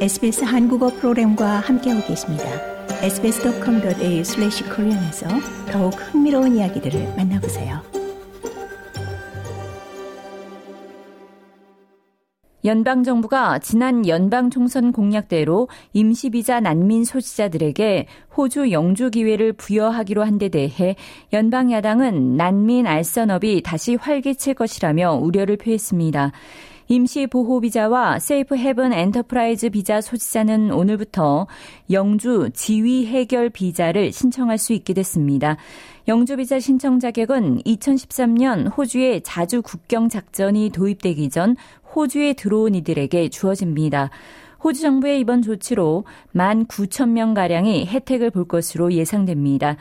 SBS 한국어 프로그램과 함께하고 계십니다. sbs.com.au/korean에서 더욱 흥미로운 이야기들을 만나보세요. 연방 정부가 지난 연방 총선 공약대로 임시 비자 난민 소지자들에게 호주 영주 기회를 부여하기로 한 데 대해 연방 야당은 난민 알선업이 다시 활기칠 것이라며 우려를 표했습니다. 임시 보호 비자와 Safe Haven Enterprise 비자 소지자는 오늘부터 영주 지위 해결 비자를 신청할 수 있게 됐습니다. 영주 비자 신청 자격은 2013년 호주의 자주 국경 작전이 도입되기 전 호주에 들어온 이들에게 주어집니다. 호주 정부의 이번 조치로 1만 9천 명 가량이 혜택을 볼 것으로 예상됩니다.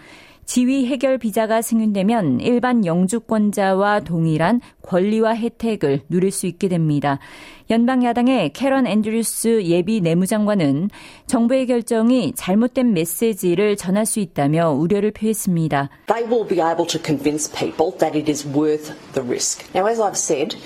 지위 해결 비자가 승인되면 일반 영주권자와 동일한 권리와 혜택을 누릴 수 있게 됩니다. 연방 야당의 캐런 앤드류스 예비 내무장관은 정부의 결정이 잘못된 메시지를 전할 수 있다며 우려를 표했습니다. They will be able to convince people that it is worth the risk. Now as I've said,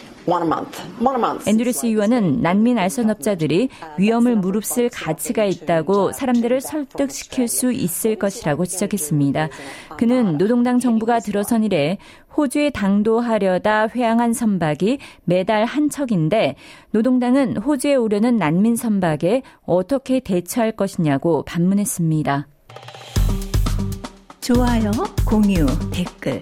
앤드류스 의원은 난민 알선업자들이 위험을 무릅쓸 가치가 있다고 사람들을 설득시킬 수 있을 것이라고 지적했습니다. 그는 노동당 정부가 들어선 이래 호주에 당도하려다 회항한 선박이 매달 한 척인데 노동당은 호주에 오려는 난민 선박에 어떻게 대처할 것이냐고 반문했습니다. 좋아요, 공유, 댓글